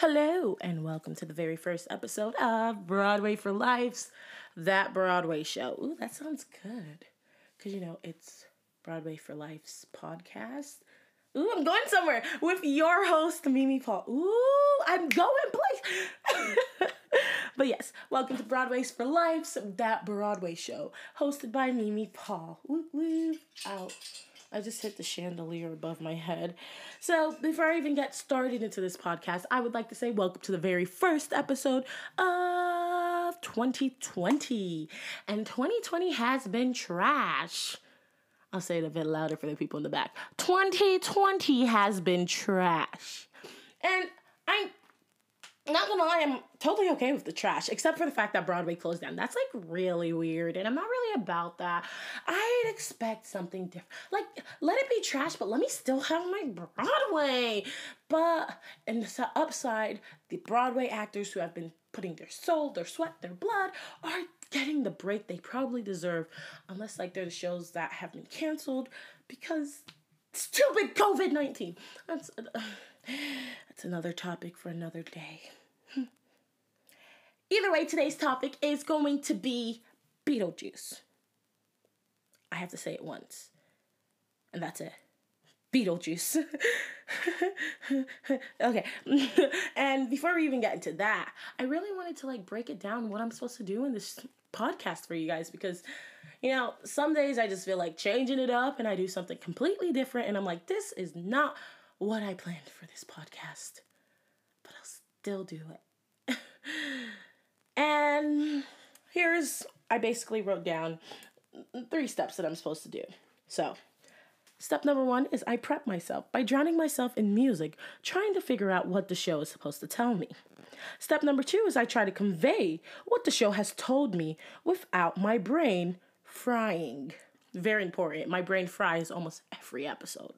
Hello, and welcome to the very first episode of Broadway for Life's That Broadway Show. Ooh, that sounds good. Because, you know, it's Broadway for Life's podcast. Ooh, I'm going somewhere with your host, Mimi Paul. Ooh, I'm going place. but yes, welcome to Broadway's for Life's That Broadway Show, hosted by Mimi Paul. Out. I just hit the chandelier above my head. So, before I even get started into this podcast, I would like to say welcome to the very first episode of 2020. And 2020 has been trash. I'll say it a bit louder for the people in the back. 2020 has been trash. And I'm not gonna lie, I'm totally okay with the trash, except for the fact that Broadway closed down. That's like really weird, and I'm not really about that. I'd expect something different. Like, let it be trash, but let me still have my Broadway. But, and the upside, the Broadway actors who have been putting their soul, their sweat, their blood are getting the break they probably deserve, unless like they're the shows that have been canceled because stupid COVID 19. That's, uh, that's another topic for another day. Hmm. Either way, today's topic is going to be Beetlejuice. I have to say it once, and that's it. Beetlejuice. okay. and before we even get into that, I really wanted to like break it down what I'm supposed to do in this podcast for you guys because you know, some days I just feel like changing it up and I do something completely different and I'm like this is not what I planned for this podcast. But I'll still do it. And here's, I basically wrote down three steps that I'm supposed to do. So, step number one is I prep myself by drowning myself in music, trying to figure out what the show is supposed to tell me. Step number two is I try to convey what the show has told me without my brain frying. Very important. My brain fries almost every episode.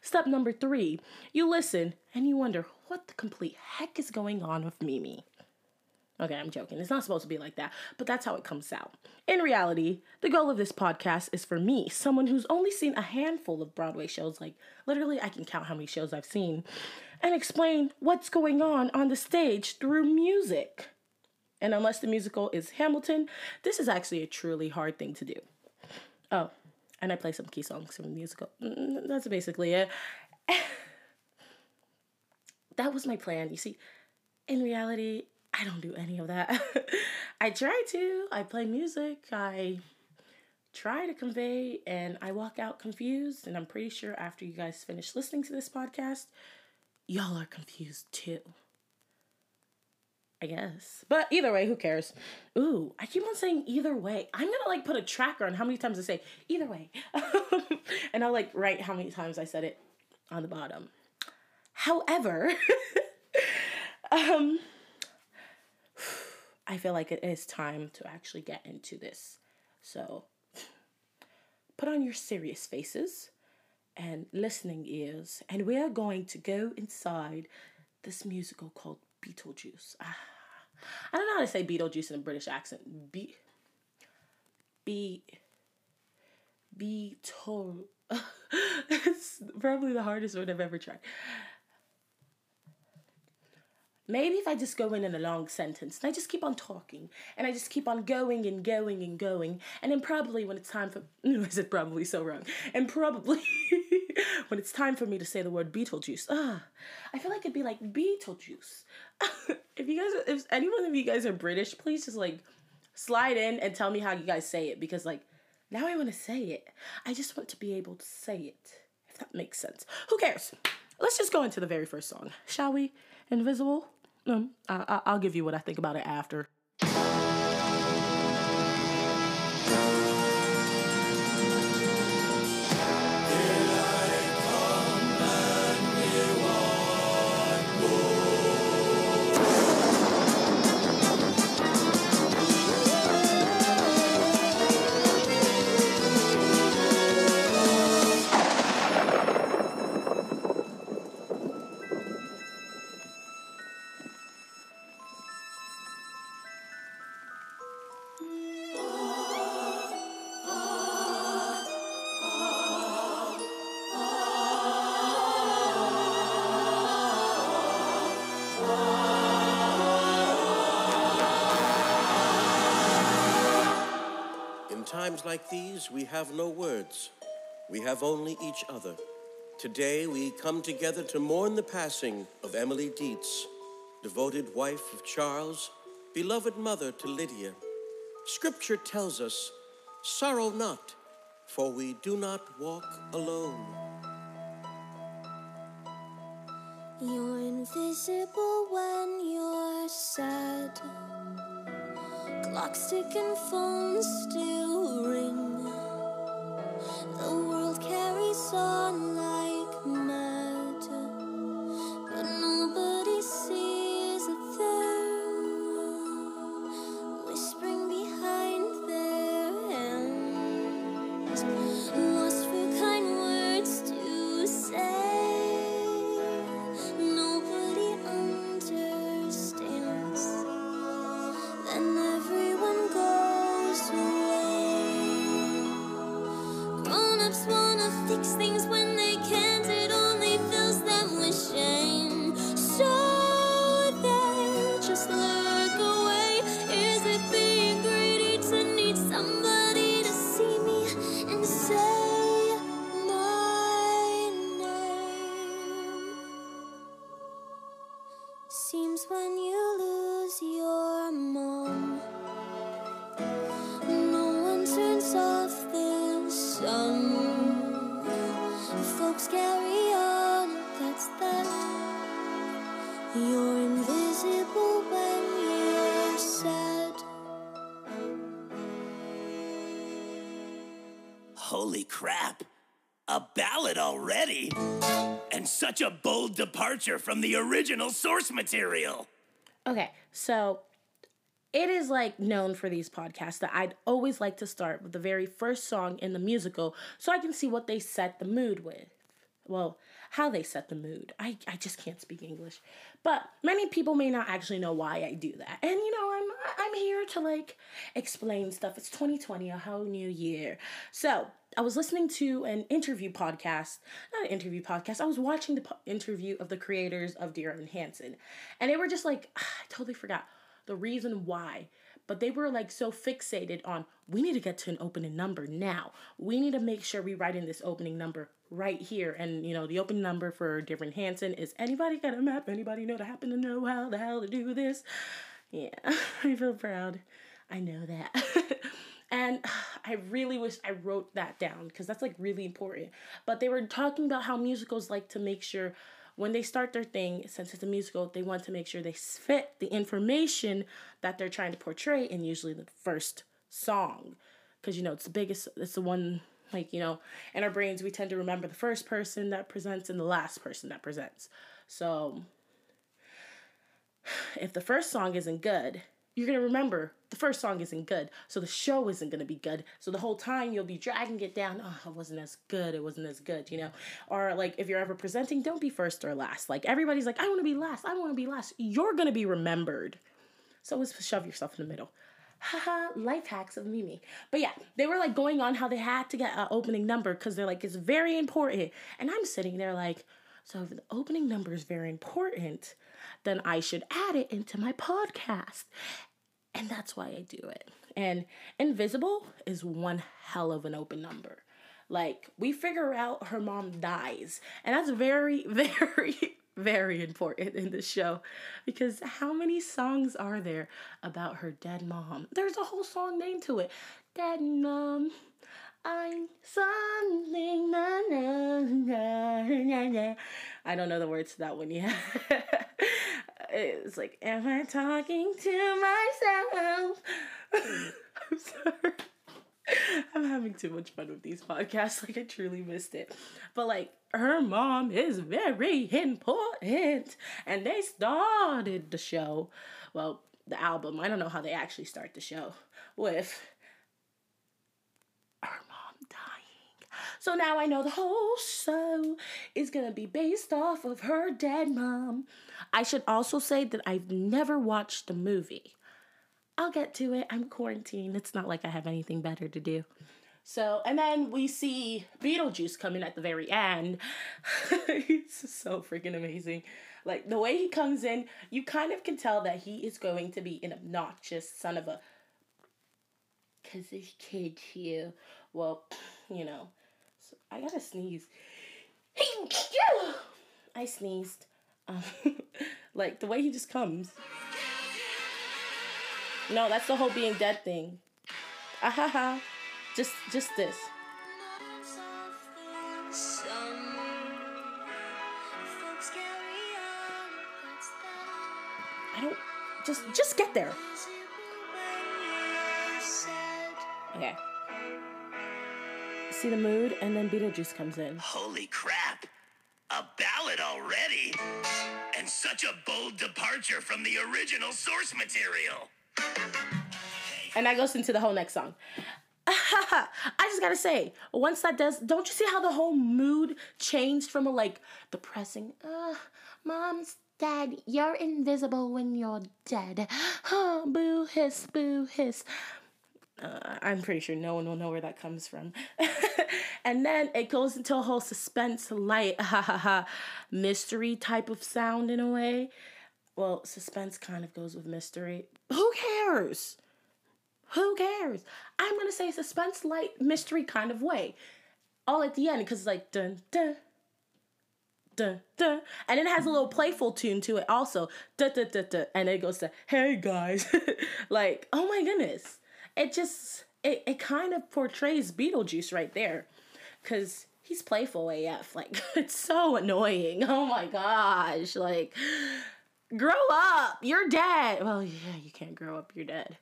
Step number three, you listen and you wonder what the complete heck is going on with Mimi. Okay, I'm joking. It's not supposed to be like that, but that's how it comes out. In reality, the goal of this podcast is for me, someone who's only seen a handful of Broadway shows, like literally, I can count how many shows I've seen, and explain what's going on on the stage through music. And unless the musical is Hamilton, this is actually a truly hard thing to do. Oh, and I play some key songs from the musical. Mm, that's basically it. that was my plan. You see, in reality, I don't do any of that. I try to. I play music. I try to convey, and I walk out confused. And I'm pretty sure after you guys finish listening to this podcast, y'all are confused too. I guess. But either way, who cares? Ooh, I keep on saying either way. I'm gonna like put a tracker on how many times I say either way. and I'll like write how many times I said it on the bottom. However, um, I feel like it is time to actually get into this. So put on your serious faces and listening ears, and we are going to go inside this musical called Beetlejuice. Ah, I don't know how to say Beetlejuice in a British accent. Be, be, Beetle. it's probably the hardest word I've ever tried. Maybe if I just go in in a long sentence and I just keep on talking and I just keep on going and going and going, and then probably when it's time for I said probably so wrong, and probably when it's time for me to say the word Beetlejuice, ah, I feel like it'd be like Beetlejuice. if you guys, if anyone of you guys are British, please just like slide in and tell me how you guys say it because like now I want to say it. I just want to be able to say it. If that makes sense. Who cares? Let's just go into the very first song, shall we? Invisible. Um, I, I'll give you what I think about it after. Like these, we have no words. We have only each other. Today, we come together to mourn the passing of Emily Deetz, devoted wife of Charles, beloved mother to Lydia. Scripture tells us, Sorrow not, for we do not walk alone. You're invisible when you're sad. Clocks tick and phones still carries on departure from the original source material! Okay, so it is like known for these podcasts that I'd always like to start with the very first song in the musical so I can see what they set the mood with. Well, how they set the mood. I, I just can't speak English. But many people may not actually know why I do that. And you know, I'm I'm here to like explain stuff. It's 2020, a whole new year. So, I was listening to an interview podcast, not an interview podcast. I was watching the po- interview of the creators of Dear Evan Hansen, and they were just like, ah, I totally forgot the reason why, but they were like so fixated on we need to get to an opening number now. We need to make sure we write in this opening number right here. And you know, the opening number for Dear Evan Hansen is anybody got a map? Anybody know to happen to know how the hell to do this? Yeah, I feel proud. I know that. And I really wish I wrote that down because that's like really important. But they were talking about how musicals like to make sure when they start their thing, since it's a musical, they want to make sure they fit the information that they're trying to portray in usually the first song. Because, you know, it's the biggest, it's the one, like, you know, in our brains, we tend to remember the first person that presents and the last person that presents. So if the first song isn't good, you're gonna remember the first song isn't good, so the show isn't gonna be good. So the whole time you'll be dragging it down. Oh, it wasn't as good. It wasn't as good, you know. Or like if you're ever presenting, don't be first or last. Like everybody's like, I want to be last. I want to be last. You're gonna be remembered. So let's shove yourself in the middle. Haha, life hacks of Mimi. But yeah, they were like going on how they had to get an opening number because they're like, it's very important. And I'm sitting there like, so if the opening number is very important, then I should add it into my podcast. And that's why I do it. And Invisible is one hell of an open number. Like, we figure out her mom dies. And that's very, very, very important in the show. Because how many songs are there about her dead mom? There's a whole song named to it. Dead mom. I'm something. Na, na, na. I don't know the words to that one yet. it's like, am I talking to myself? I'm sorry. I'm having too much fun with these podcasts. Like, I truly missed it. But, like, her mom is very important. And they started the show, well, the album. I don't know how they actually start the show with her mom dying. So now I know the whole show is gonna be based off of her dead mom. I should also say that I've never watched the movie. I'll get to it. I'm quarantined. It's not like I have anything better to do. So, and then we see Beetlejuice coming at the very end. it's so freaking amazing. Like the way he comes in, you kind of can tell that he is going to be an obnoxious son of a Because there's kids here. Well, you know. I gotta sneeze. I sneezed. Um, like the way he just comes. No, that's the whole being dead thing. Ah ha ha. Just just this. I don't just just get there. Okay. See the mood and then Beetlejuice comes in. Holy crap! A ballad already? And such a bold departure from the original source material. And that goes into the whole next song. I just gotta say, once that does, don't you see how the whole mood changed from a like depressing, uh, mom's dead, you're invisible when you're dead. Huh, boo hiss, boo hiss. Uh, I'm pretty sure no one will know where that comes from. and then it goes into a whole suspense, light, ha ha ha, mystery type of sound in a way. Well, suspense kind of goes with mystery. Who cares? Who cares? I'm gonna say suspense, light, mystery kind of way. All at the end, because it's like dun dun dun dun, and it has a little playful tune to it also. Dun dun dun dun, and it goes to hey guys, like oh my goodness, it just it it kind of portrays Beetlejuice right there, because he's playful AF. Like it's so annoying. Oh my gosh, like grow up, you're dead. Well, yeah, you can't grow up, you're dead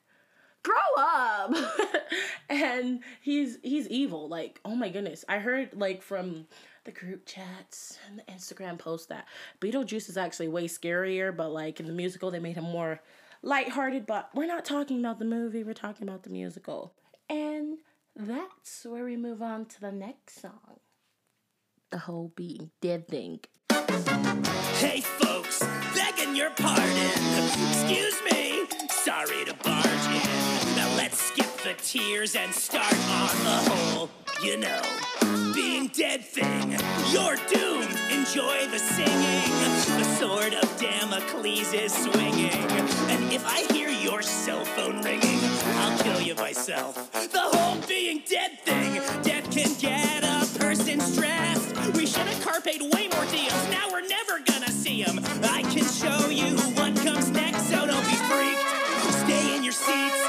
grow up and he's he's evil like oh my goodness i heard like from the group chats and the instagram post that beetlejuice is actually way scarier but like in the musical they made him more lighthearted but we're not talking about the movie we're talking about the musical and that's where we move on to the next song the whole being dead thing Hey folks, begging your pardon. Excuse me, sorry to barge in. Now let's skip the tears and start on the whole, you know, being dead thing. You're doomed, enjoy the singing. The sword of Damocles is swinging. And if I hear your cell phone ringing, I'll kill you myself. The whole being dead thing, death can get a person stressed. We should have carped way more deals. Now we're never gonna see them. I can show you what comes next, so don't be freaked. Stay in your seats.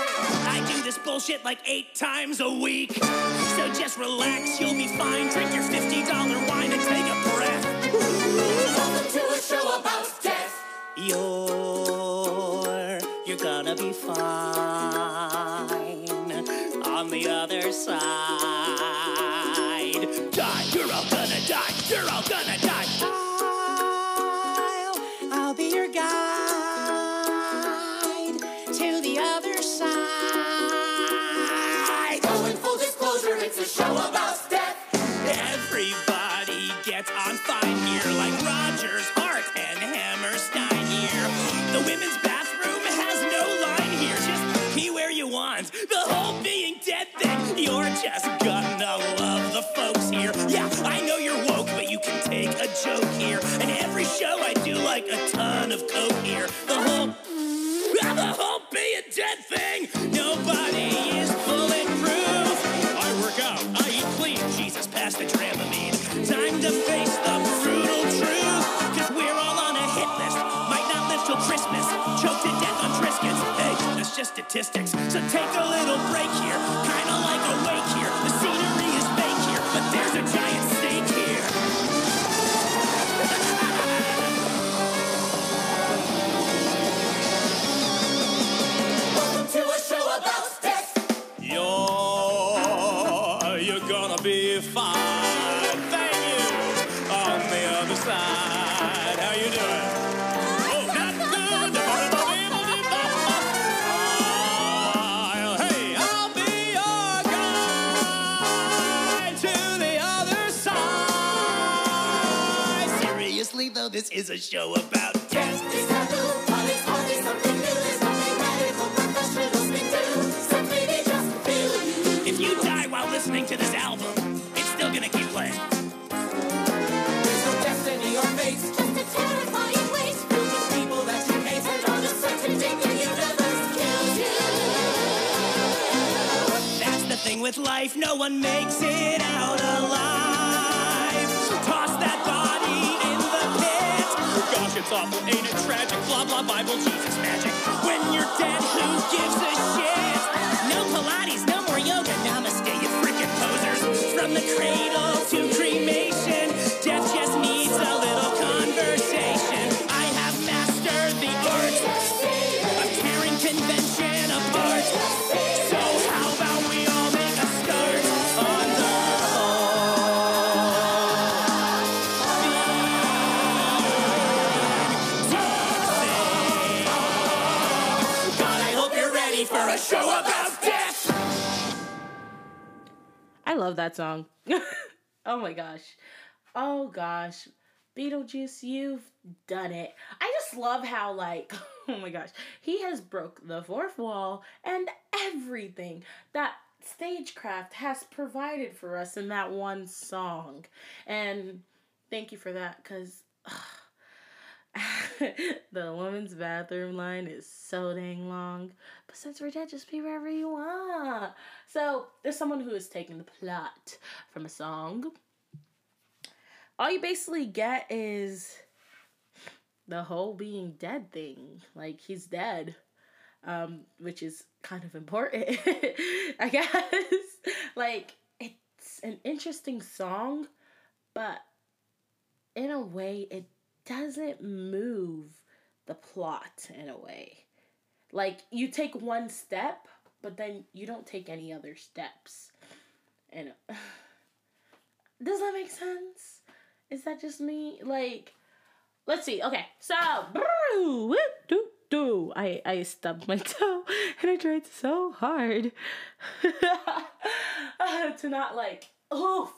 I do this bullshit like eight times a week. So just relax, you'll be fine. Drink your $50 wine and take a breath. Welcome to a show about death. You're, you're gonna be fine on the other side. You're just gonna love the folks here. Yeah, I know you're woke, but you can take a joke here. And every show I do like a ton of coke here. The whole, the whole being dead thing, nobody is bulletproof. I work out, I eat clean. Jesus, pass the Dramamine. Time to face the brutal truth. Cause we're all on a hit list. Might not live till Christmas. Choked to death on Triscuits. Hey, that's just statistics. So take a little break here. Is a show about that song. oh my gosh. Oh gosh. Beetlejuice, you've done it. I just love how like oh my gosh, he has broke the fourth wall and everything that stagecraft has provided for us in that one song. And thank you for that cuz the woman's bathroom line is so dang long. But since we're dead, just be wherever you want. So there's someone who is taking the plot from a song. All you basically get is the whole being dead thing. Like he's dead. Um, which is kind of important, I guess. like it's an interesting song, but in a way it doesn't move the plot in a way. Like you take one step, but then you don't take any other steps. And does that make sense? Is that just me? Like, let's see. Okay, so. I I stubbed my toe and I tried so hard to not like oof.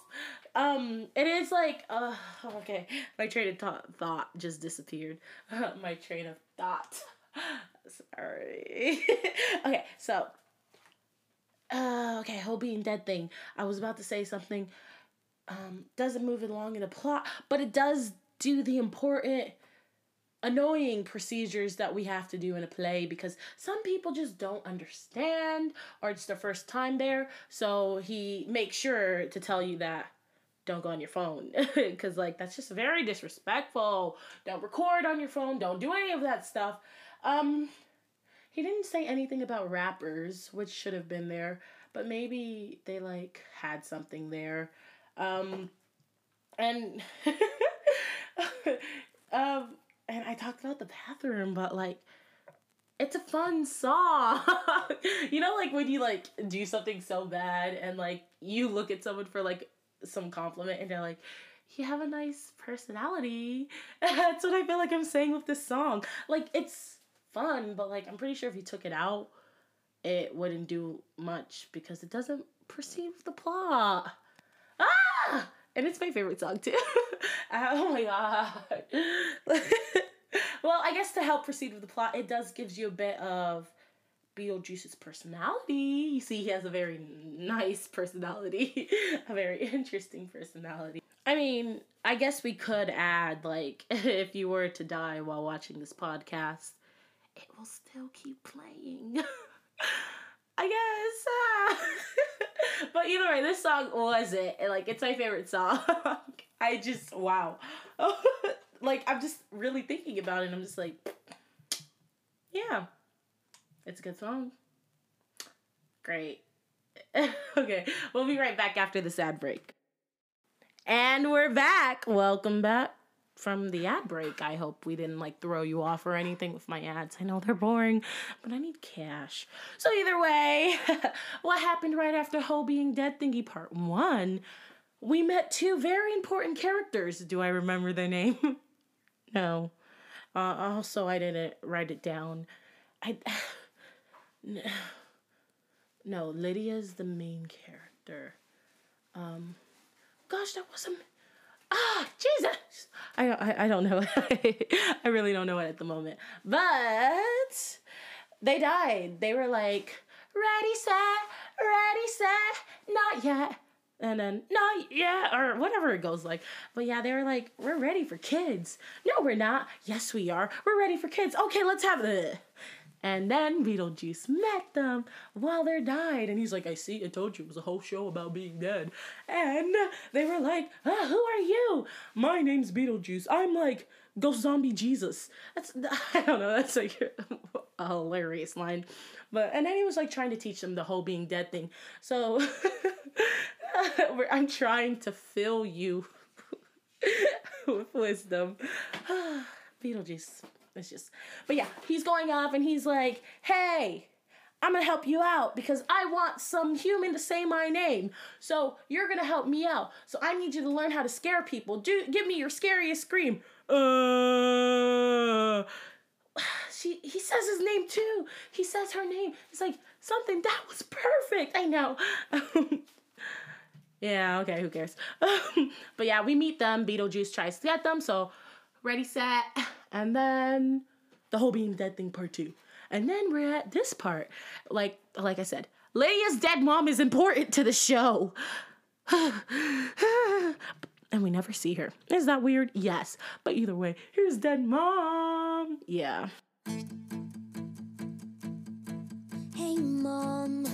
Um, it is like uh okay. My train of thought thought just disappeared. my train of thought. Sorry. okay, so uh okay, whole being dead thing. I was about to say something. Um, doesn't move it along in the plot, but it does do the important annoying procedures that we have to do in a play because some people just don't understand or it's their first time there. So he makes sure to tell you that don't go on your phone because like that's just very disrespectful. Don't record on your phone. Don't do any of that stuff. Um, he didn't say anything about rappers, which should have been there, but maybe they like had something there. Um, and um, and I talked about the bathroom, but like, it's a fun song. you know, like when you like do something so bad and like you look at someone for like some compliment and they're like, you have a nice personality. That's what I feel like I'm saying with this song. Like it's fun, but like I'm pretty sure if you took it out, it wouldn't do much because it doesn't perceive the plot. Ah! And it's my favorite song too. oh my god. well, I guess to help proceed with the plot, it does gives you a bit of Beetlejuice's personality. You see, he has a very nice personality, a very interesting personality. I mean, I guess we could add, like, if you were to die while watching this podcast, it will still keep playing. I guess. but either way, this song was it. Like, it's my favorite song. I just, wow. like, I'm just really thinking about it, I'm just like, yeah. It's a good song. Great. okay, we'll be right back after this ad break. And we're back. Welcome back from the ad break. I hope we didn't like throw you off or anything with my ads. I know they're boring, but I need cash. So either way, what happened right after Ho being dead thingy part 1? We met two very important characters. Do I remember their name? no. Uh, also, I didn't write it down. I no, no Lydia's the main character. Um, gosh, that wasn't. Ah, Jesus! I I, I don't know. I really don't know it at the moment. But they died. They were like, ready, set, ready, set, not yet. And then, not yet, or whatever it goes like. But yeah, they were like, we're ready for kids. No, we're not. Yes, we are. We're ready for kids. Okay, let's have it. And then Beetlejuice met them while they're died. And he's like, I see, I told you it was a whole show about being dead. And they were like, ah, Who are you? My name's Beetlejuice. I'm like, Ghost Zombie Jesus. That's, I don't know, that's like a hilarious line. But, and then he was like trying to teach them the whole being dead thing. So I'm trying to fill you with wisdom. Beetlejuice. It's just, but yeah, he's going off and he's like, hey, I'm gonna help you out because I want some human to say my name. So you're gonna help me out. So I need you to learn how to scare people. Do give me your scariest scream. Uh she he says his name too. He says her name. It's like something that was perfect. I know. yeah, okay, who cares? but yeah, we meet them. Beetlejuice tries to get them, so ready, set, and then the whole being dead thing part two. And then we're at this part. Like like I said, Lydia's dead mom is important to the show. and we never see her. Is that weird? Yes. But either way, here's dead mom. Yeah. Hey mom,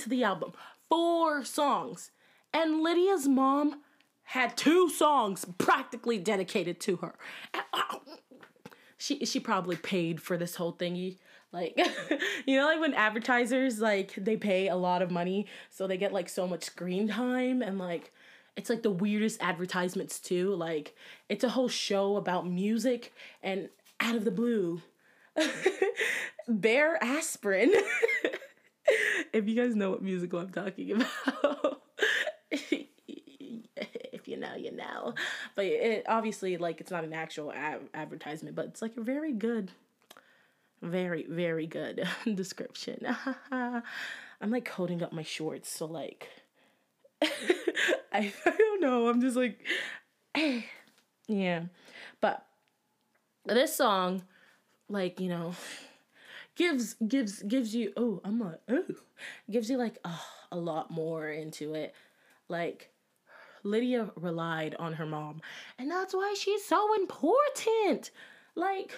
into the album. Four songs. And Lydia's mom had two songs practically dedicated to her. She she probably paid for this whole thingy. Like, you know, like when advertisers like they pay a lot of money, so they get like so much screen time and like it's like the weirdest advertisements too. Like it's a whole show about music and out of the blue. Bayer aspirin. if you guys know what musical I'm talking about. if you know, you know. But it obviously like it's not an actual ad- advertisement, but it's like a very good, very very good description. I'm like holding up my shorts, so like I, I don't know. I'm just like, yeah. But this song, like you know, gives gives gives you oh I'm like oh gives you like oh, a lot more into it. Like Lydia relied on her mom, and that's why she's so important. Like,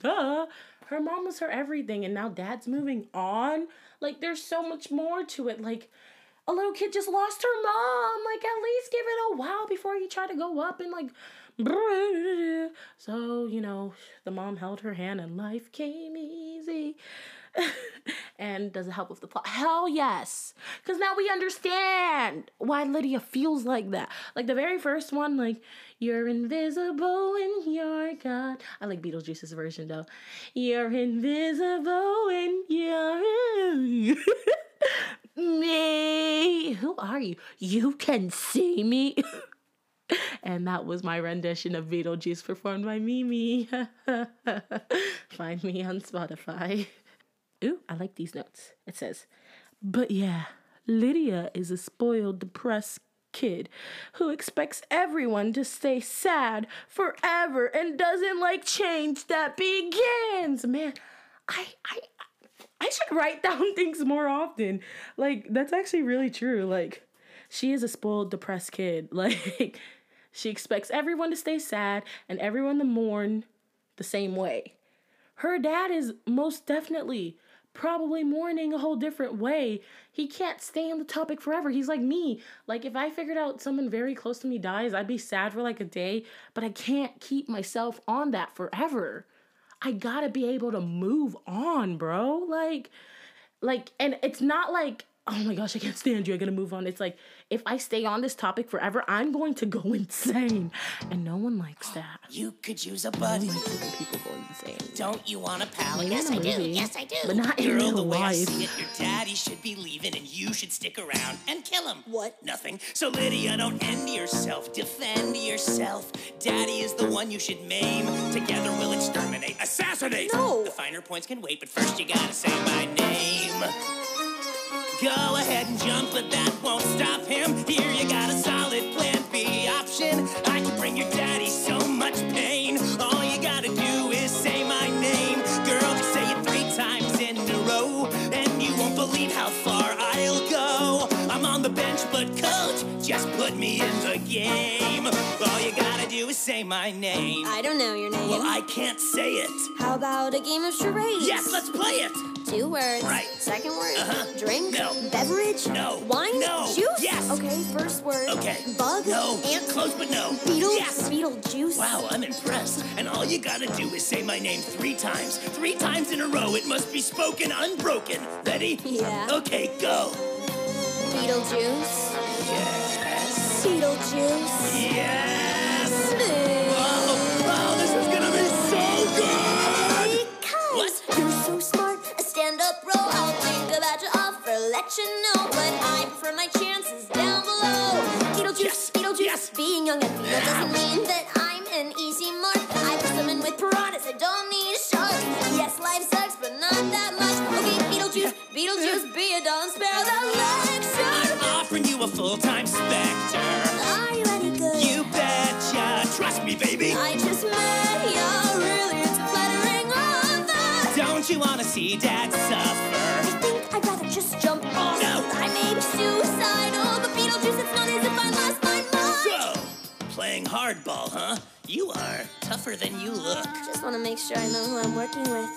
duh, her mom was her everything, and now dad's moving on. Like, there's so much more to it. Like, a little kid just lost her mom. Like, at least give it a while before you try to go up and like. So, you know, the mom held her hand and life came easy. and does it help with the plot? Hell yes. Because now we understand why Lydia feels like that. Like the very first one, like, you're invisible and you're God. I like Beetlejuice's version though. You're invisible and you're me. Who are you? You can see me. and that was my rendition of Beetlejuice performed by Mimi. Find me on Spotify. Ooh, I like these notes. It says, but yeah, Lydia is a spoiled, depressed kid who expects everyone to stay sad forever and doesn't like change that begins. Man, I I I should write down things more often. Like that's actually really true. Like she is a spoiled, depressed kid. Like she expects everyone to stay sad and everyone to mourn the same way. Her dad is most definitely probably mourning a whole different way. He can't stay on the topic forever. He's like me. Like if I figured out someone very close to me dies, I'd be sad for like a day, but I can't keep myself on that forever. I got to be able to move on, bro. Like like and it's not like oh my gosh, I can't stand you. I gotta move on. It's like if I stay on this topic forever, I'm going to go insane, and no one likes that. You could use a buddy. don't like seeing people go insane. Don't you want a pal? Maybe yes, I I a do. movie, Yes, I do. but not in Girl, real the way I see it, your daddy should be leaving, and you should stick around and kill him. What? Nothing. So Lydia, don't end yourself. Defend yourself. Daddy is the one you should maim. Together we'll exterminate, assassinate. No. The finer points can wait, but first you gotta say my name. Go ahead and jump, but that won't stop him. Here you got a solid plan B option. I can bring your daddy so much pain. All you gotta do is say my name. Girl, just say it three times in a row. And you won't believe how far I'll go. I'm on the bench, but coach, just put me in the game. All you gotta do is say my name. I don't know your name. Well, I can't say it. How about a game of charades? Yes, let's play it. Two words. Right. Second word. Uh-huh. Drink. No. Beverage. No. Wine. No. Juice. Yes. Okay. First word. Okay. Bug. No. Ant. Close, but no. Beetle. Yes. Beetlejuice. Wow, I'm impressed. And all you gotta do is say my name three times. Three times in a row. It must be spoken unbroken. Ready? Yeah. Okay, go. Beetlejuice. Yes. Beetlejuice. Yes. Prefer my chances down below. Beetlejuice, Yes. Beetlejuice. Yes. Being young and female doesn't mean that I'm an easy mark. I put them in with piranhas. I don't need sharks. Yes, life sucks, but not that much. Okay, Beetlejuice, Beetlejuice, be a dawn sparrow. The lecture. I'm offering you a full-time specter. Are you any good? You betcha. Trust me, baby. I just met ya. Really, it's flattering others. Don't you wanna see Dad suffer? I think I'd rather just jump off. No. Hardball, huh? You are tougher than you look. Just want to make sure I know who I'm working with.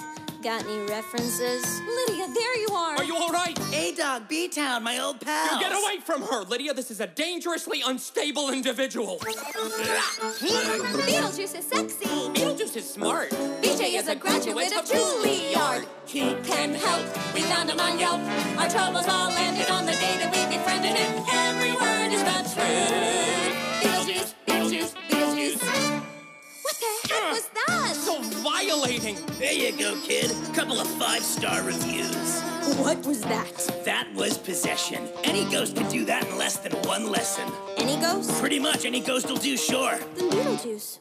Got any references? Lydia, there you are. Are you all right? A Dog, B Town, my old pal. You Get away from her, Lydia. This is a dangerously unstable individual. Beetlejuice is sexy. Beetlejuice is smart. BJ is a graduate of Juilliard. He can help. We found him on Yelp. Our troubles all ended on the day that we befriended him. Every word is the truth. The heck was that? So violating! There you go, kid. Couple of five star reviews. What was that? That was possession. Any ghost can do that in less than one lesson. Any ghost? Pretty much any ghost will do, sure. Then Beetlejuice.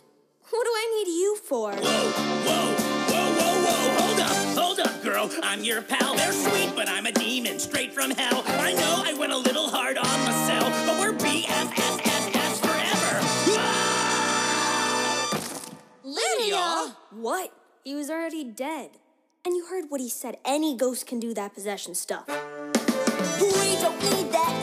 What do I need you for? Whoa, whoa, whoa, whoa, whoa, hold up, hold up, girl. I'm your pal. They're sweet, but I'm a demon straight from hell. I know I went a little hard on myself, He was already dead. And you heard what he said. Any ghost can do that possession stuff. We don't need that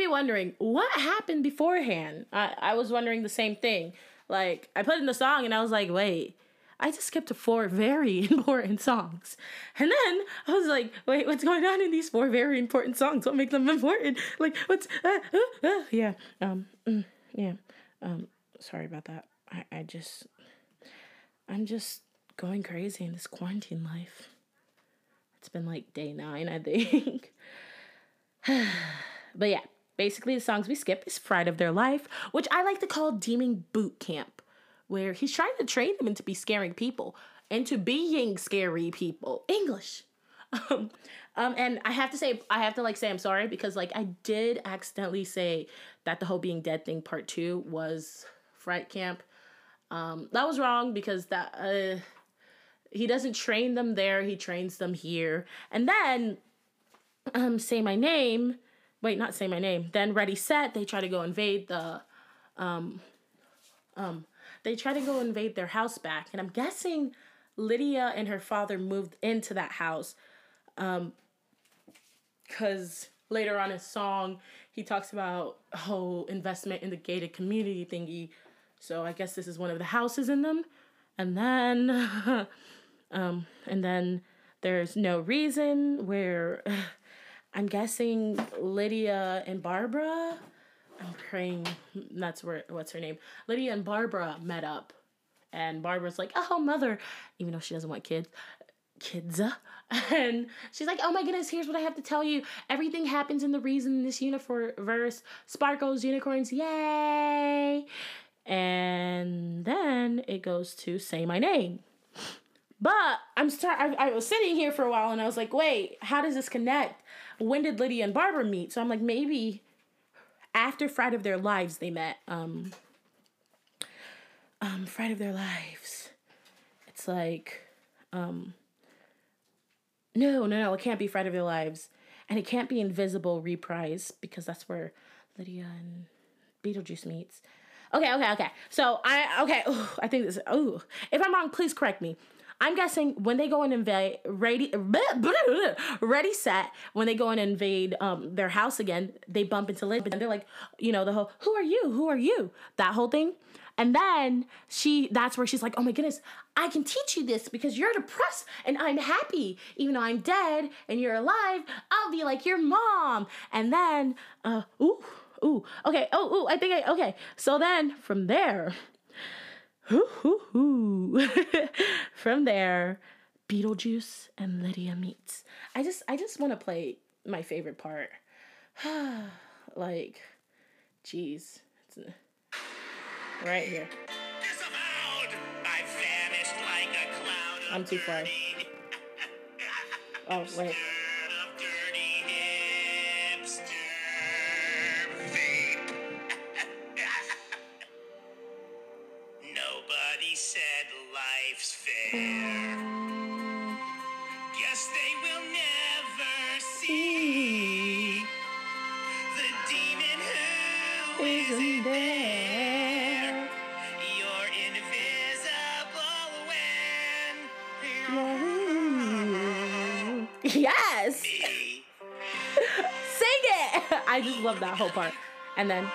be wondering what happened beforehand. I, I was wondering the same thing. Like I put in the song and I was like, wait, I just skipped four very important songs. And then I was like, wait, what's going on in these four very important songs? What makes them important? Like what's uh, uh, uh, yeah um mm, yeah um sorry about that. I I just I'm just going crazy in this quarantine life. It's been like day nine, I think. But yeah, basically the songs we skip is Fright of Their Life, which I like to call Demon Boot Camp, where he's trying to train them into be scaring people, into being scary people. English. Um, um, and I have to say, I have to like say I'm sorry because like I did accidentally say that the whole being dead thing part two was Fright Camp. Um, that was wrong because that uh, he doesn't train them there; he trains them here. And then um say my name wait not say my name. Then ready set they try to go invade the um um they try to go invade their house back. And i'm guessing lydia and her father moved into that house um because later on his song he talks about whole investment in the gated community thingy. So i guess this is one of the houses in them. And then um and then there's no reason where I'm guessing Lydia and Barbara. I'm praying that's where what's her name. Lydia and Barbara met up, and Barbara's like, "Oh, mother," even though she doesn't want kids. Kids, uh, and she's like, "Oh my goodness, here's what I have to tell you. Everything happens in the reason this universe. Sparkles, unicorns, yay!" And then it goes to say my name. But I'm start. I, I was sitting here for a while, and I was like, "Wait, how does this connect? When did Lydia and Barbara meet?" So I'm like, maybe after Fright of Their Lives they met. Um, um, Fright of Their Lives. It's like, um, no, no, no, it can't be Fright of Their Lives, and it can't be Invisible Reprise because that's where Lydia and Beetlejuice meets. Okay, okay, okay. So I okay. Ooh, I think this. Oh, if I'm wrong, please correct me. I'm guessing when they go and invade ready ready set when they go and invade um their house again, they bump into Lydia and they're like, you know, the whole who are you? Who are you? That whole thing. And then she that's where she's like, "Oh my goodness, I can teach you this because you're depressed and I'm happy. Even though I'm dead and you're alive, I'll be like your mom." And then uh ooh, ooh. Okay. Oh, ooh, I think I okay. So then from there, Hoo, hoo, hoo. From there, Beetlejuice and Lydia meets. I just I just want to play my favorite part. like, jeez. It's uh, right here. I vanished like a cloud of I'm too far. Oh, wait. I just love that whole part. And then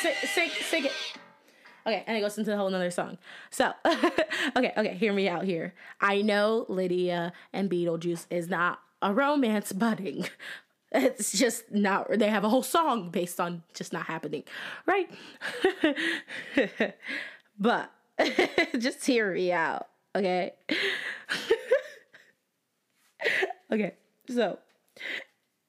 Sing sing it. Okay, and it goes into a whole another song. So, okay, okay, hear me out here. I know Lydia and Beetlejuice is not a romance budding. It's just not, they have a whole song based on just not happening, right? but just hear me out, okay? okay, so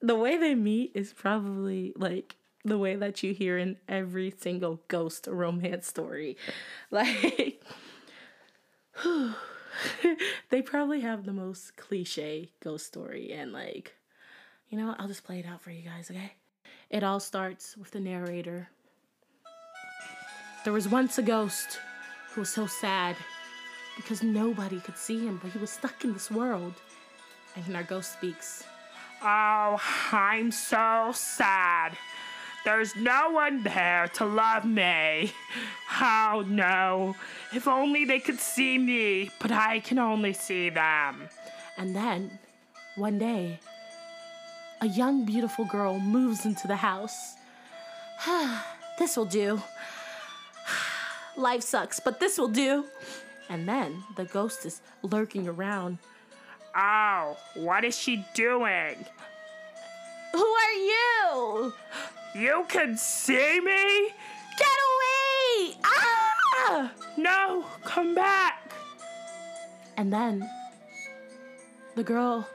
the way they meet is probably like the way that you hear in every single ghost romance story. Like, they probably have the most cliche ghost story. And, like, you know. I'll just play it out for you guys, okay? It all starts with the narrator. There was once a ghost who was so sad because nobody could see him, but he was stuck in this world. And our ghost speaks. Oh, I'm so sad. There's no one there to love me. Oh no. If only they could see me, but I can only see them. And then, one day, a young, beautiful girl moves into the house. this will do. Life sucks, but this will do. And then the ghost is lurking around. Oh, what is she doing? Who are you? You can see me? Get away! Ah! No, come back. And then the girl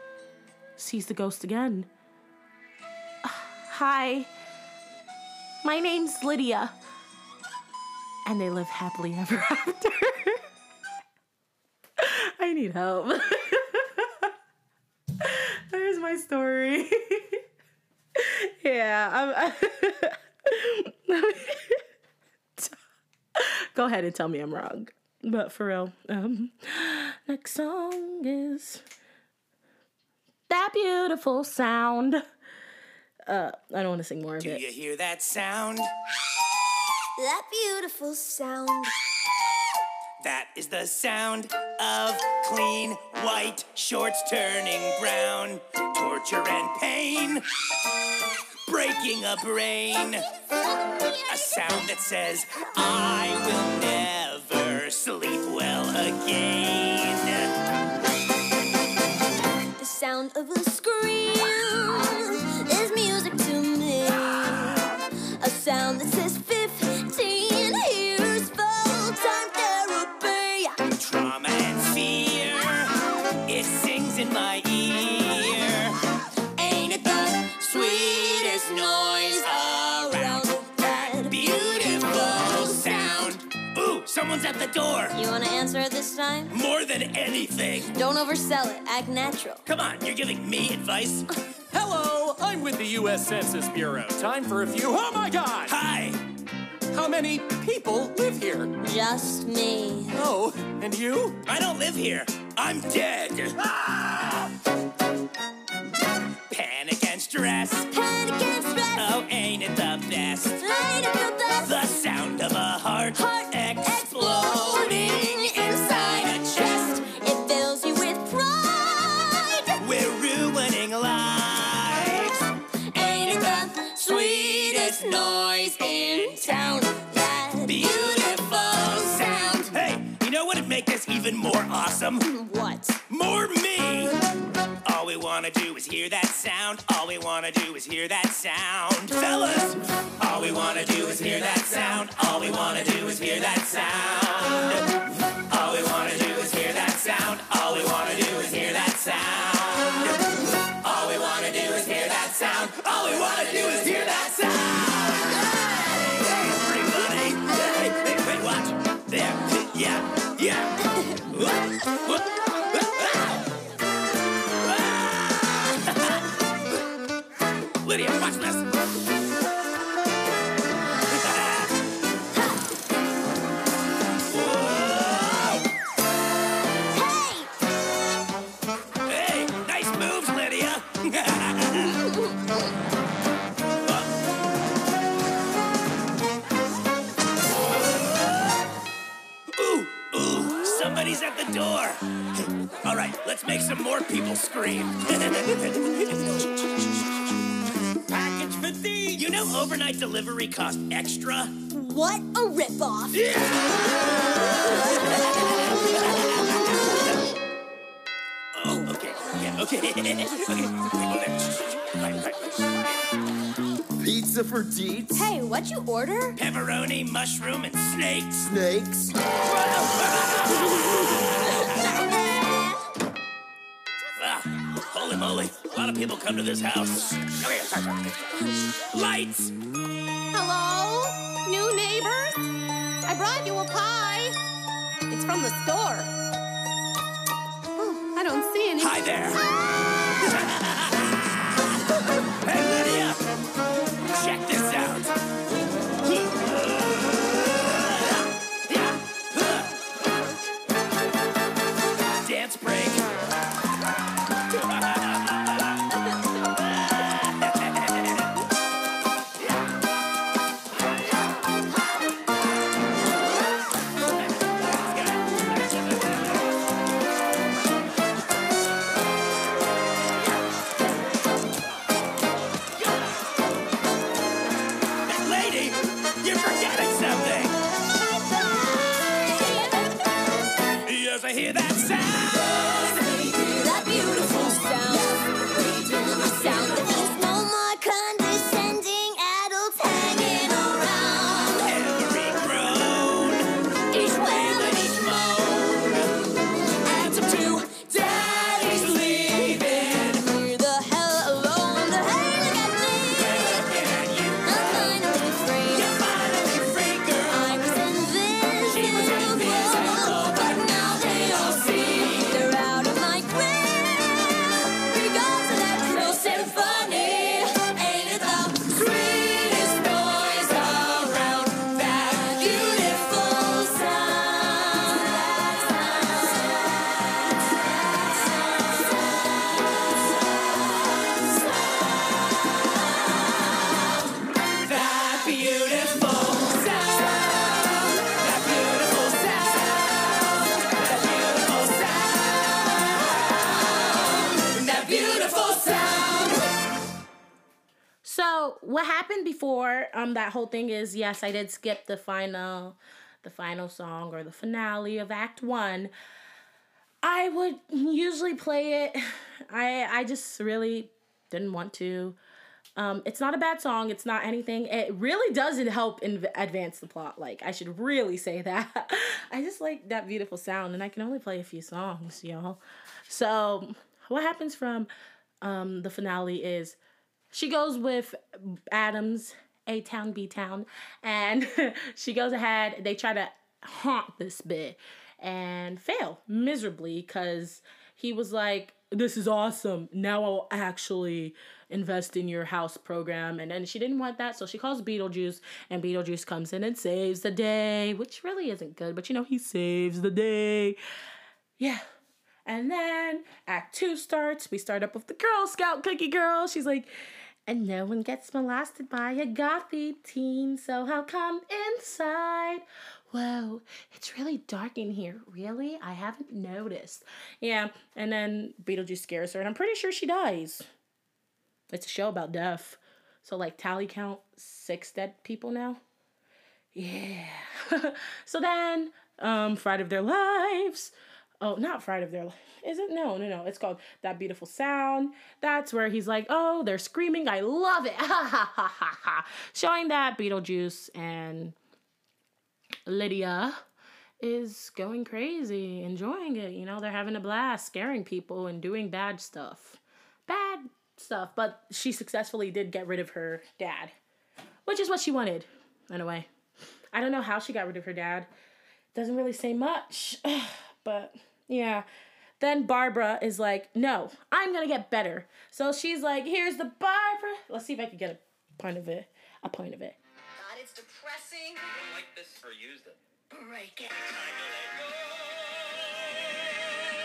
sees the ghost again. Hi, my name's Lydia. And they live happily ever after. I need help. There's my story. yeah, I'm. Go ahead and tell me I'm wrong. But for real, um, next song is that beautiful sound. Uh, I don't want to sing more of Do it. Do you hear that sound? That beautiful sound. That is the sound of clean white shorts turning brown. Torture and pain. Breaking a brain. A sound that says, I will never sleep well again. The sound of a scream the door. You want to answer it this time? More than anything. Don't oversell it. Act natural. Come on, you're giving me advice? Hello, I'm with the U.S. Census Bureau. Time for a few. Oh my God! Hi. How many people live here? Just me. Oh, and you? I don't live here. I'm dead. Ah! Panic and stress. Panic and stress. Oh, ain't it the best? Ain't it the best? The sound of a heart, Heart in town? That Beautiful sound. Hey, you know what would make this even more awesome? what? More me. All we wanna do is hear that sound. All we wanna do is hear that sound. Fellas, all we wanna do is hear that sound. All we wanna do is hear that sound. Whoop, make some more people scream. Package for thee. You know overnight delivery costs extra? What a ripoff! Yeah! Oh, okay. Yeah, okay. okay. Pizza for Deetz? Hey, what'd you order? Pepperoni, mushroom, and snakes. Snakes? holy moly. A lot of people come to this house. Okay, sorry, sorry. Lights! Hello? New neighbors? I brought you a pie. It's from the store. Oh, I don't see any. Hi there. hey, happened before um that whole thing is yes, I did skip the final the final song or the finale of act 1. I would usually play it. I I just really didn't want to. Um, it's not a bad song. It's not anything. It really doesn't help in advance the plot. Like I should really say that. I just like that beautiful sound, and I can only play a few songs, y'all. So what happens from um, the finale is she goes with Adams, A Town, B Town, and she goes ahead. They try to haunt this bit and fail miserably because he was like, This is awesome. Now I'll actually invest in your house program. And then she didn't want that, so she calls Beetlejuice, and Beetlejuice comes in and saves the day, which really isn't good, but you know, he saves the day. Yeah. And then Act Two starts. We start up with the Girl Scout cookie girl. She's like, and no one gets molested by a gothy teen, so how come inside? Whoa, it's really dark in here. Really? I haven't noticed. Yeah, and then Beetlejuice scares her, and I'm pretty sure she dies. It's a show about death. So, like, tally count six dead people now? Yeah. so then, um, Fright of Their Lives. Oh, not Fright of Their Lives. Is it? No, no, no. It's called That Beautiful Sound. That's where he's like, oh, they're screaming. I love it. Ha ha ha ha ha. Showing that Beetlejuice and Lydia is going crazy, enjoying it. You know, they're having a blast, scaring people and doing bad stuff. Bad stuff. But she successfully did get rid of her dad, which is what she wanted, in a way. I don't know how she got rid of her dad. Doesn't really say much, but yeah. then Barbara is like, no, I'm gonna get better. So she's like, here's the Barbara. Let's see if I can get a point of it. A point of it. God, it's depressing. like this or used it. Break it.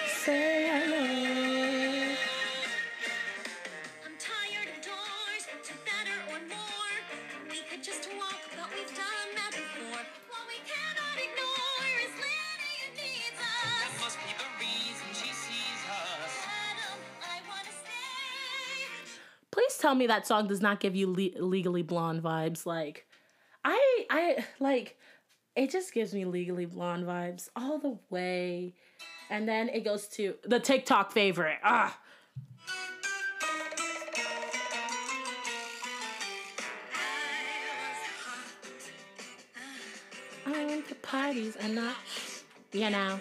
Say hello. I'm tired of doors, to better or more. We could just walk, tell me that song does not give you le- legally blonde vibes. Like, I, I like, it just gives me legally blonde vibes all the way. And then it goes to the TikTok favorite. Ah. I went to parties and not, you know.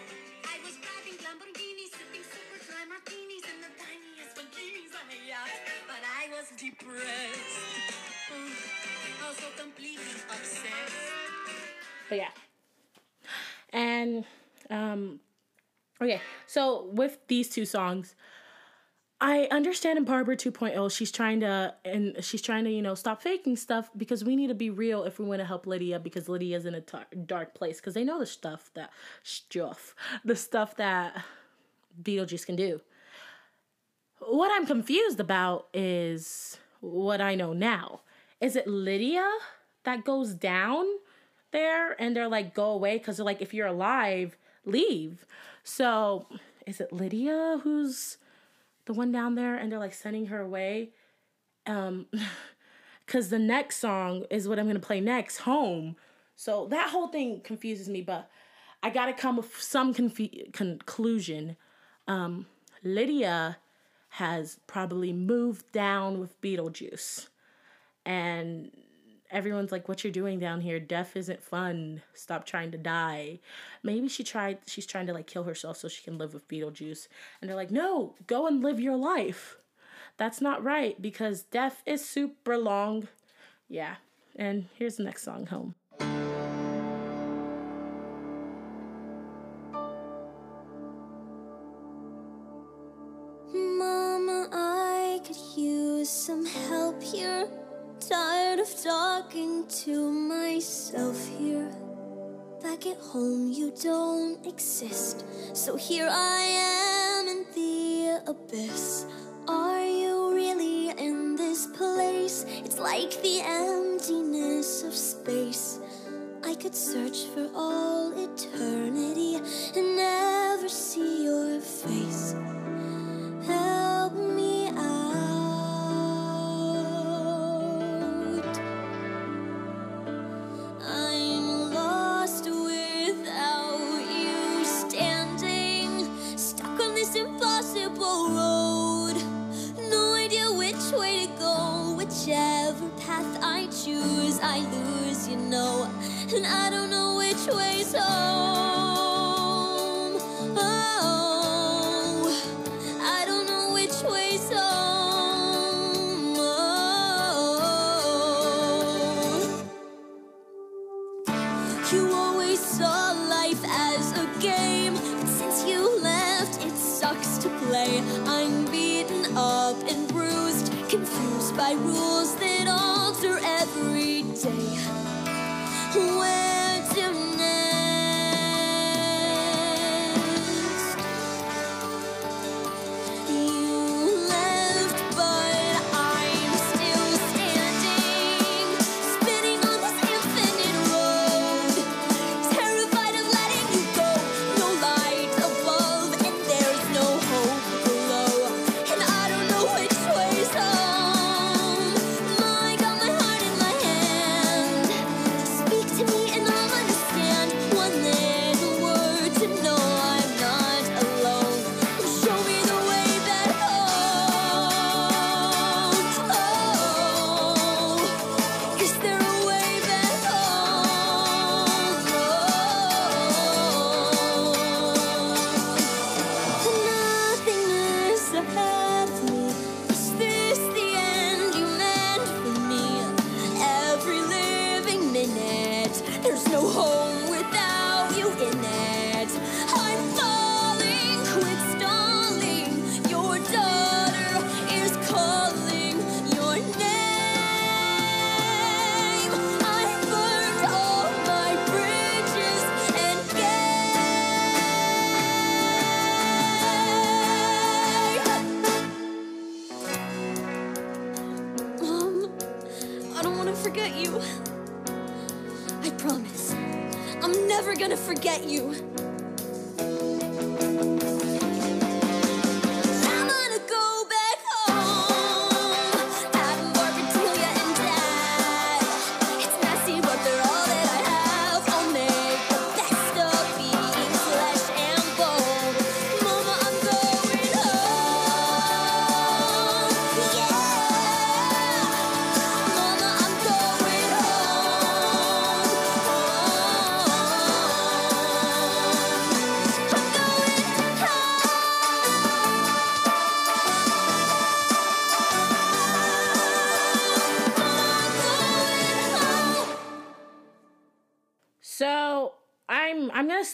But yeah. And um okay, so with these two songs, I understand in Barbara 2.0 she's trying to and she's trying to, you know, stop faking stuff because we need to be real if we want to help Lydia because Lydia's in a dark place because they know the stuff that stuff, the stuff that Beetlejuice can do. What I'm confused about is what I know now. Is it Lydia that goes down there and they're like, go away? Because they're like, if you're alive, leave. So is it Lydia who's the one down there and they're like sending her away? Um, because the next song is what I'm gonna play next, Home. So that whole thing confuses me, but I gotta come with some confu- conclusion. Um, Lydia has probably moved down with Beetlejuice. And everyone's like, What you're doing down here? Death isn't fun. Stop trying to die. Maybe she tried she's trying to like kill herself so she can live with Beetlejuice. And they're like, No, go and live your life. That's not right because death is super long. Yeah. And here's the next song, Home. Of talking to myself here. Back at home, you don't exist. So here I am in the abyss. Are you really in this place? It's like the emptiness of space. I could search for all eternity and never see your impossible road. No idea which way to go, whichever path I choose, I lose, you know. And I don't know which way's home.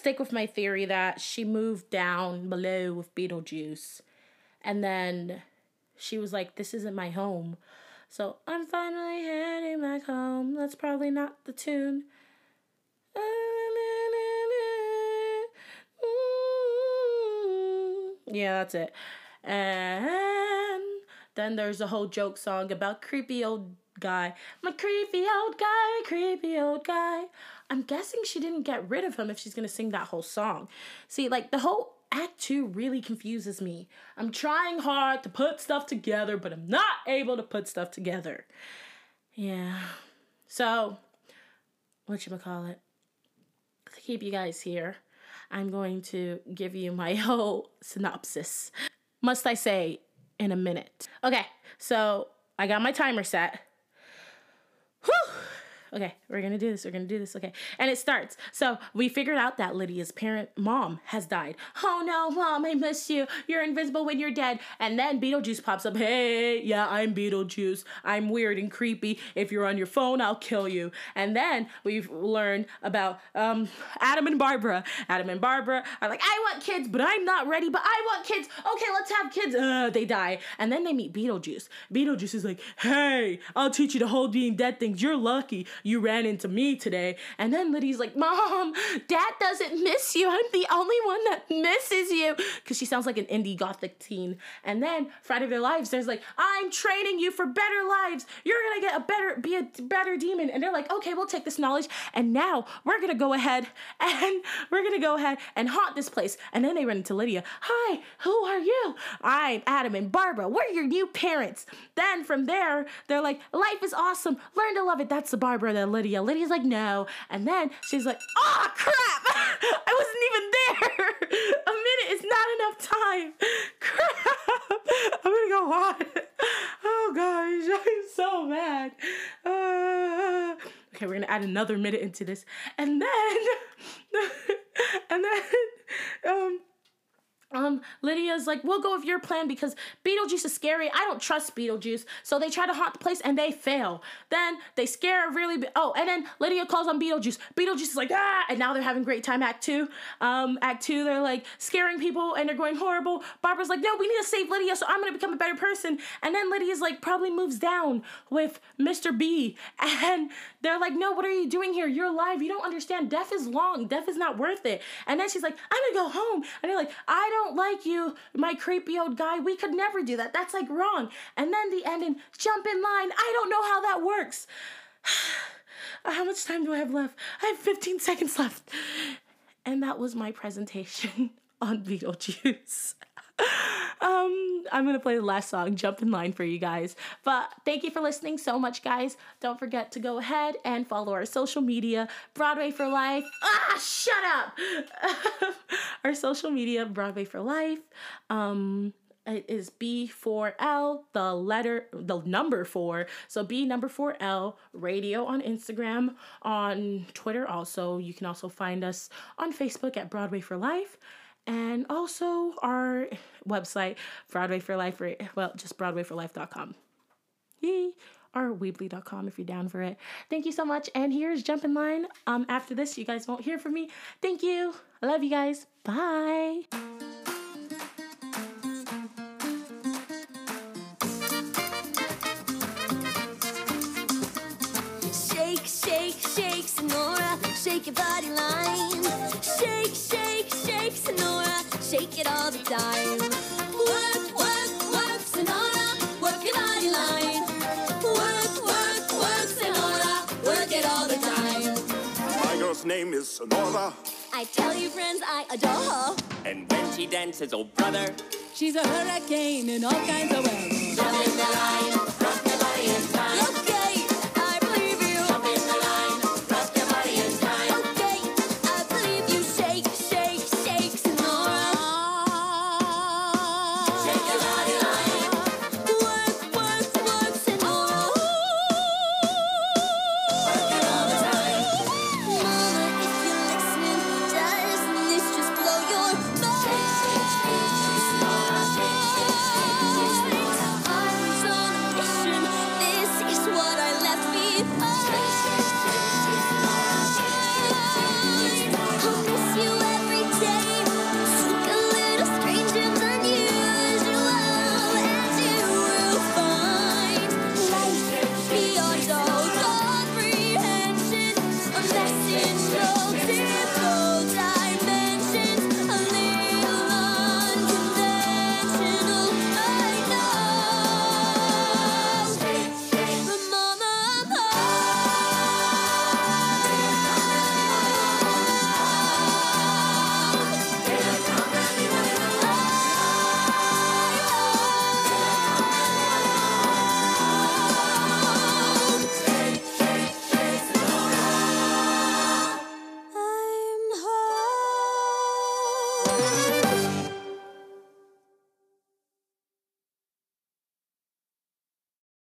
Stick with my theory that she moved down below with Beetlejuice, and then she was like, "This isn't my home." So I'm finally heading back home. That's probably not the tune. Yeah, that's it. And then there's a whole joke song about creepy old guy. My creepy old guy, creepy old guy. I'm guessing she didn't get rid of him if she's gonna sing that whole song. See, like the whole act two really confuses me. I'm trying hard to put stuff together, but I'm not able to put stuff together. Yeah. So, what you call it? To keep you guys here, I'm going to give you my whole synopsis. Must I say in a minute? Okay, so I got my timer set. Whew. Okay, we're gonna do this. We're gonna do this. Okay, and it starts. So we figured out that Lydia's parent, mom, has died. Oh no, mom, I miss you. You're invisible when you're dead. And then Beetlejuice pops up. Hey, yeah, I'm Beetlejuice. I'm weird and creepy. If you're on your phone, I'll kill you. And then we've learned about um, Adam and Barbara. Adam and Barbara are like, I want kids, but I'm not ready. But I want kids. Okay, let's have kids. Uh, they die, and then they meet Beetlejuice. Beetlejuice is like, Hey, I'll teach you the whole being dead things. You're lucky you ran into me today. And then Liddy's like, Mom, Dad doesn't miss you. I'm the only one that misses you. Because she sounds like an indie gothic teen. And then Fright of Their Lives, there's like, I'm training you for better lives. You're gonna get a better, be a better demon. And they're like, okay, we'll take this knowledge. And now we're gonna go ahead and we're gonna go ahead and haunt this place. And then they run into Lydia. Hi, who are you? I'm Adam and Barbara. We're your new parents. Then from there, they're like, life is awesome. Learn to love it. That's the Barbara that Lydia. Lydia's like, no. And then she's like, oh crap! I wasn't even there. A minute is not enough time. Crap! I'm gonna go on. Oh gosh, I'm so mad. Uh, okay, we're gonna add another minute into this, and then, and then, um. Um, Lydia's like, we'll go with your plan because Beetlejuice is scary. I don't trust Beetlejuice. So they try to haunt the place and they fail. Then they scare a really big. Oh, and then Lydia calls on Beetlejuice. Beetlejuice is like, ah, and now they're having great time. Act two. Um, act two, they're like scaring people and they're going horrible. Barbara's like, no, we need to save Lydia, so I'm gonna become a better person. And then Lydia's like, probably moves down with Mr. B. And they're like, no, what are you doing here? You're alive. You don't understand. Death is long. Death is not worth it. And then she's like, I'm gonna go home. And they're like, I don't like you, my creepy old guy. We could never do that. That's like wrong. And then the ending, jump in line. I don't know how that works. how much time do I have left? I have 15 seconds left. And that was my presentation on Beetlejuice. Um, I'm gonna play the last song, Jump in Line, for you guys. But thank you for listening so much, guys. Don't forget to go ahead and follow our social media, Broadway for Life. Ah, shut up! our social media, Broadway for Life. Um, it is B4L, the letter, the number four. So B number 4L radio on Instagram, on Twitter also. You can also find us on Facebook at Broadway for Life. And also our website, Broadway for Life, or, well, just BroadwayForLife.com. Yee. Or Weebly.com if you're down for it. Thank you so much. And here's Jump in Line. Um, after this, you guys won't hear from me. Thank you. I love you guys. Bye. Shake, shake, shake, Senora, shake your body line. Shake, shake, shake, Senora, shake it all the time. Work, work, work, Senora, work your body line. Work, work, work, Senora, work it all the time. My girl's name is Senora. I tell you, friends, I adore her. And when she dances, oh brother, she's a hurricane in all kinds of ways. Jump in the line, rock the body in time.